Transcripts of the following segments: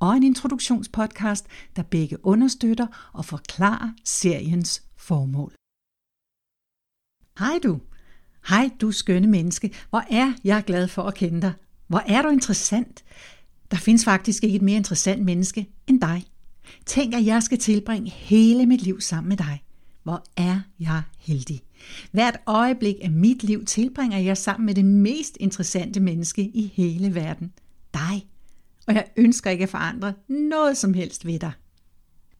og en introduktionspodcast, der begge understøtter og forklarer seriens formål. Hej du. Hej du skønne menneske. Hvor er jeg glad for at kende dig. Hvor er du interessant. Der findes faktisk ikke et mere interessant menneske end dig. Tænk, at jeg skal tilbringe hele mit liv sammen med dig. Hvor er jeg heldig. Hvert øjeblik af mit liv tilbringer jeg sammen med det mest interessante menneske i hele verden. Dig og jeg ønsker ikke at forandre noget som helst ved dig.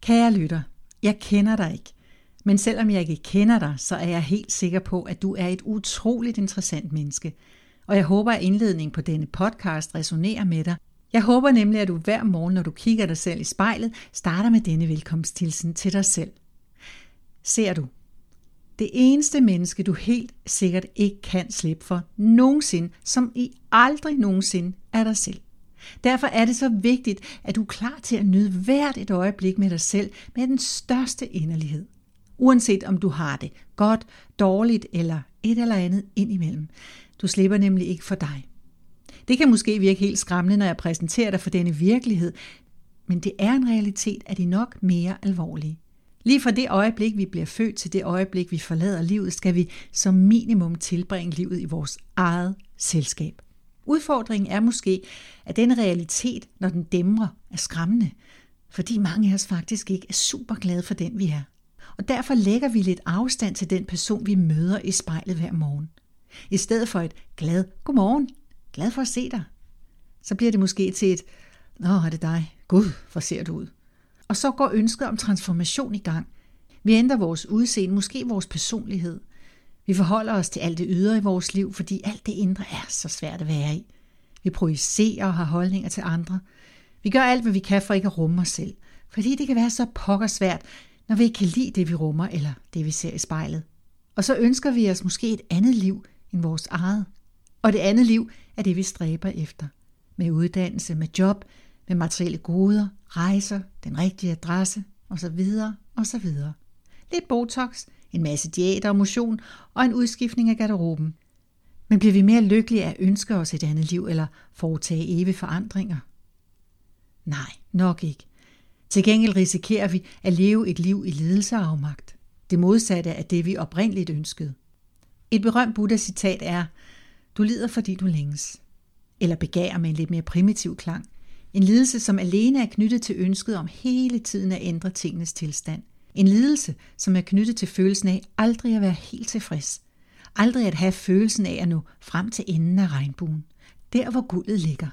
Kære lytter, jeg kender dig ikke, men selvom jeg ikke kender dig, så er jeg helt sikker på, at du er et utroligt interessant menneske. Og jeg håber, at indledningen på denne podcast resonerer med dig. Jeg håber nemlig, at du hver morgen, når du kigger dig selv i spejlet, starter med denne velkomsthilsen til dig selv. Ser du? Det eneste menneske, du helt sikkert ikke kan slippe for nogensinde, som i aldrig nogensinde er dig selv. Derfor er det så vigtigt, at du er klar til at nyde hvert et øjeblik med dig selv med den største inderlighed. Uanset om du har det godt, dårligt eller et eller andet indimellem. Du slipper nemlig ikke for dig. Det kan måske virke helt skræmmende, når jeg præsenterer dig for denne virkelighed, men det er en realitet af de nok mere alvorlige. Lige fra det øjeblik, vi bliver født til det øjeblik, vi forlader livet, skal vi som minimum tilbringe livet i vores eget selskab. Udfordringen er måske, at den realitet, når den dæmrer, er skræmmende, fordi mange af os faktisk ikke er super glade for den, vi er. Og derfor lægger vi lidt afstand til den person, vi møder i spejlet hver morgen. I stedet for et glad godmorgen, glad for at se dig, så bliver det måske til et, nå, er det dig? Gud, hvor ser du ud? Og så går ønsket om transformation i gang. Vi ændrer vores udseende, måske vores personlighed, vi forholder os til alt det ydre i vores liv, fordi alt det indre er så svært at være i. Vi projicerer og har holdninger til andre. Vi gør alt, hvad vi kan for ikke at rumme os selv, fordi det kan være så pokkersvært, når vi ikke kan lide det, vi rummer, eller det, vi ser i spejlet. Og så ønsker vi os måske et andet liv end vores eget. Og det andet liv er det, vi stræber efter. Med uddannelse, med job, med materielle goder, rejser, den rigtige adresse, osv. osv. Lidt Botox, en masse diæter og motion og en udskiftning af garderoben. Men bliver vi mere lykkelige af at ønske os et andet liv eller foretage evige forandringer? Nej, nok ikke. Til gengæld risikerer vi at leve et liv i lidelse og afmagt. Det modsatte af det, vi oprindeligt ønskede. Et berømt Buddha-citat er, du lider, fordi du længes. Eller begærer med en lidt mere primitiv klang. En lidelse, som alene er knyttet til ønsket om hele tiden at ændre tingenes tilstand. En lidelse, som er knyttet til følelsen af aldrig at være helt tilfreds. Aldrig at have følelsen af at nå frem til enden af regnbuen. Der, hvor guldet ligger.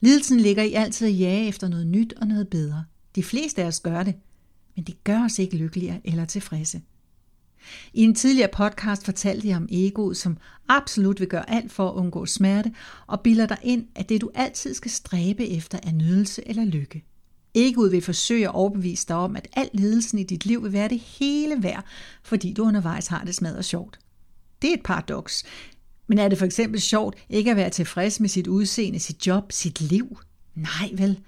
Lidelsen ligger i altid at jage efter noget nyt og noget bedre. De fleste af os gør det, men det gør os ikke lykkeligere eller tilfredse. I en tidligere podcast fortalte jeg om egoet, som absolut vil gøre alt for at undgå smerte, og bilder dig ind, at det du altid skal stræbe efter er nydelse eller lykke. Egoet vil forsøge at overbevise dig om, at al lidelsen i dit liv vil være det hele værd, fordi du undervejs har det smadret sjovt. Det er et paradoks. Men er det for eksempel sjovt ikke at være tilfreds med sit udseende, sit job, sit liv? Nej vel.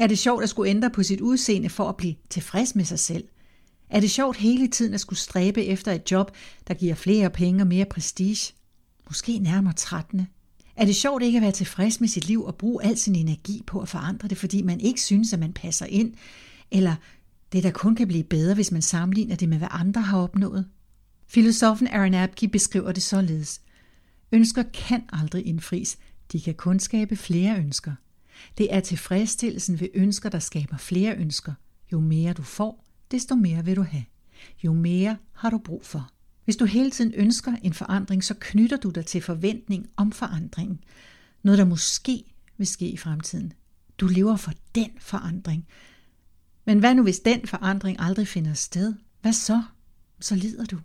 Er det sjovt at skulle ændre på sit udseende for at blive tilfreds med sig selv? Er det sjovt hele tiden at skulle stræbe efter et job, der giver flere penge og mere prestige? Måske nærmere 13. Er det sjovt ikke at være tilfreds med sit liv og bruge al sin energi på at forandre det, fordi man ikke synes, at man passer ind, eller det, der kun kan blive bedre, hvis man sammenligner det med, hvad andre har opnået? Filosofen Aaron Abke beskriver det således. Ønsker kan aldrig indfries. De kan kun skabe flere ønsker. Det er tilfredsstillelsen ved ønsker, der skaber flere ønsker. Jo mere du får, desto mere vil du have. Jo mere har du brug for. Hvis du hele tiden ønsker en forandring, så knytter du dig til forventning om forandringen. Noget, der måske vil ske i fremtiden. Du lever for den forandring. Men hvad nu, hvis den forandring aldrig finder sted? Hvad så? Så lider du.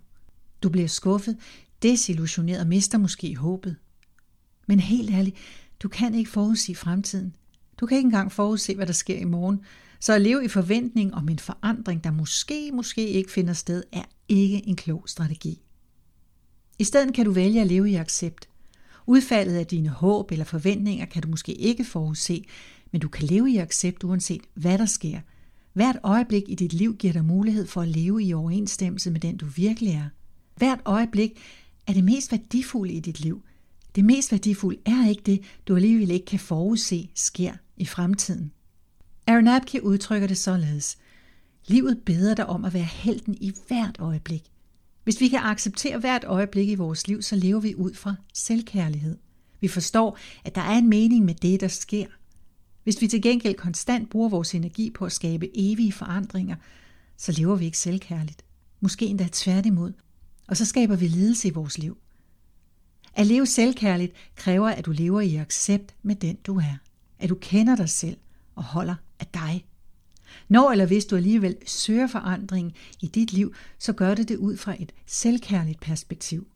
Du bliver skuffet, desillusioneret og mister måske håbet. Men helt ærligt, du kan ikke forudse fremtiden. Du kan ikke engang forudse, hvad der sker i morgen. Så at leve i forventning om en forandring, der måske, måske ikke finder sted, er ikke en klog strategi. I stedet kan du vælge at leve i accept. Udfaldet af dine håb eller forventninger kan du måske ikke forudse, men du kan leve i accept uanset hvad der sker. Hvert øjeblik i dit liv giver dig mulighed for at leve i overensstemmelse med den du virkelig er. Hvert øjeblik er det mest værdifulde i dit liv. Det mest værdifulde er ikke det, du alligevel ikke kan forudse sker i fremtiden. Aaron Apke udtrykker det således. Livet beder dig om at være helten i hvert øjeblik. Hvis vi kan acceptere hvert øjeblik i vores liv, så lever vi ud fra selvkærlighed. Vi forstår, at der er en mening med det, der sker. Hvis vi til gengæld konstant bruger vores energi på at skabe evige forandringer, så lever vi ikke selvkærligt. Måske endda tværtimod. Og så skaber vi lidelse i vores liv. At leve selvkærligt kræver, at du lever i accept med den du er. At du kender dig selv og holder af dig. Når eller hvis du alligevel søger forandring i dit liv, så gør det det ud fra et selvkærligt perspektiv.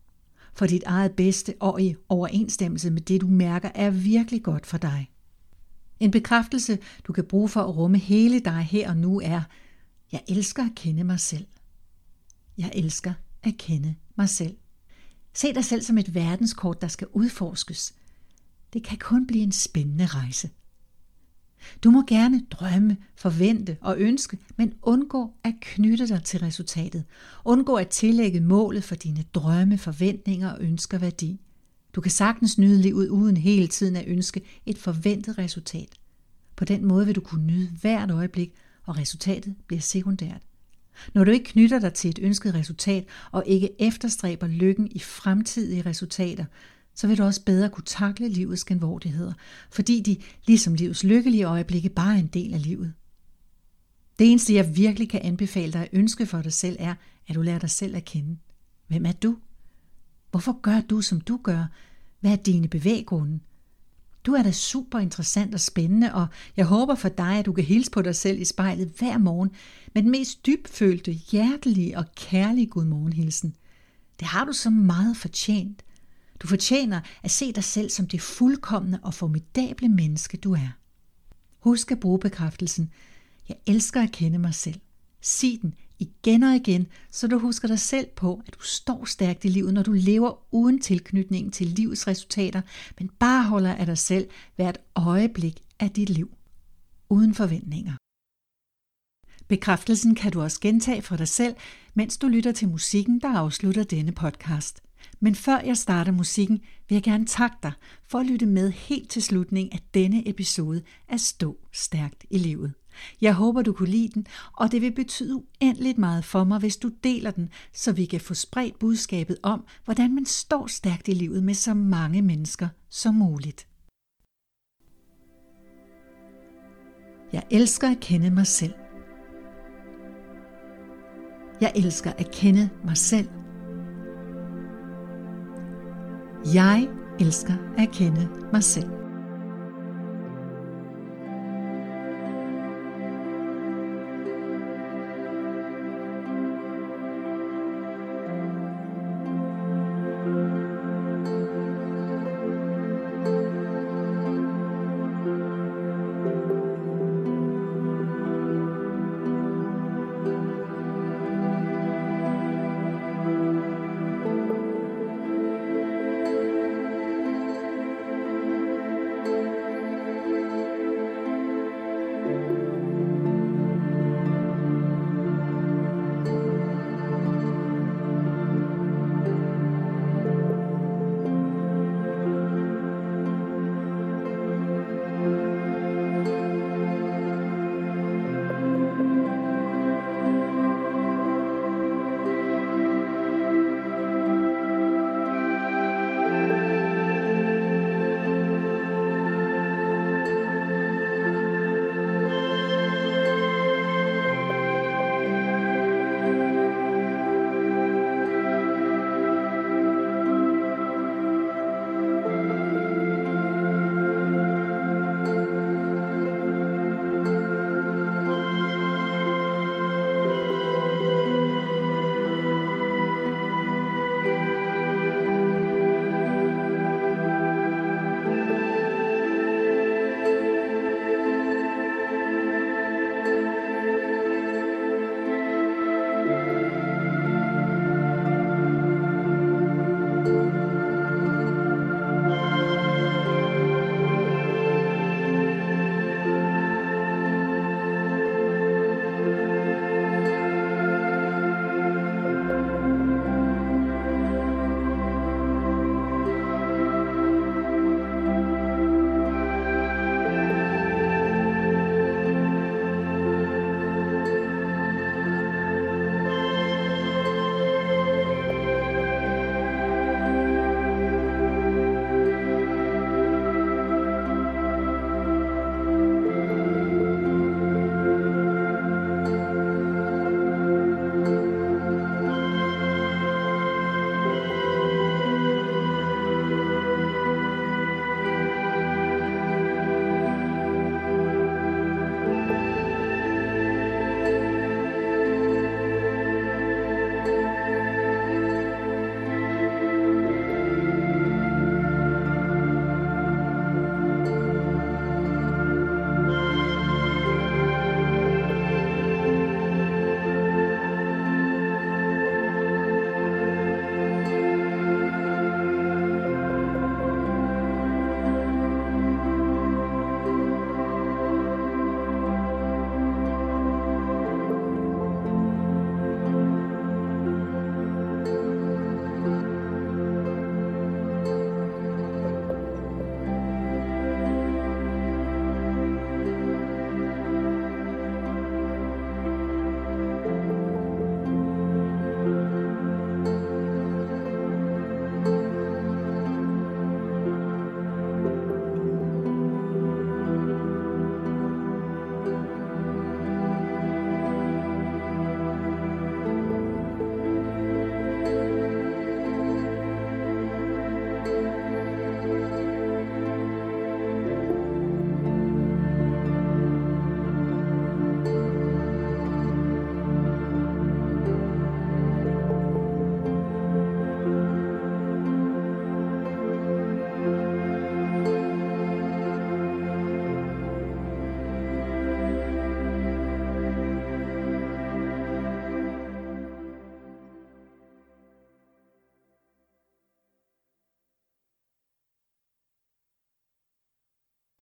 For dit eget bedste og i overensstemmelse med det, du mærker, er virkelig godt for dig. En bekræftelse, du kan bruge for at rumme hele dig her og nu er, jeg elsker at kende mig selv. Jeg elsker at kende mig selv. Se dig selv som et verdenskort, der skal udforskes. Det kan kun blive en spændende rejse. Du må gerne drømme, forvente og ønske, men undgå at knytte dig til resultatet. Undgå at tillægge målet for dine drømme, forventninger og ønsker værdi. Du kan sagtens nyde livet uden hele tiden at ønske et forventet resultat. På den måde vil du kunne nyde hvert øjeblik, og resultatet bliver sekundært. Når du ikke knytter dig til et ønsket resultat og ikke efterstræber lykken i fremtidige resultater, så vil du også bedre kunne takle livets genvordigheder, fordi de, ligesom livets lykkelige øjeblikke, bare er en del af livet. Det eneste, jeg virkelig kan anbefale dig at ønske for dig selv, er, at du lærer dig selv at kende. Hvem er du? Hvorfor gør du, som du gør? Hvad er dine bevæggrunde? Du er da super interessant og spændende, og jeg håber for dig, at du kan hilse på dig selv i spejlet hver morgen med den mest dybfølte, hjertelige og kærlige godmorgenhilsen. Det har du så meget fortjent. Du fortjener at se dig selv som det fuldkommende og formidable menneske, du er. Husk at bruge bekræftelsen. Jeg elsker at kende mig selv. Sig den igen og igen, så du husker dig selv på, at du står stærkt i livet, når du lever uden tilknytning til livets resultater, men bare holder af dig selv hvert øjeblik af dit liv. Uden forventninger. Bekræftelsen kan du også gentage for dig selv, mens du lytter til musikken, der afslutter denne podcast. Men før jeg starter musikken, vil jeg gerne takke dig for at lytte med helt til slutningen af denne episode af Stå Stærkt i Livet. Jeg håber, du kunne lide den, og det vil betyde uendeligt meget for mig, hvis du deler den, så vi kan få spredt budskabet om, hvordan man står stærkt i livet med så mange mennesker som muligt. Jeg elsker at kende mig selv. Jeg elsker at kende mig selv. Jeg elsker at kende mig selv.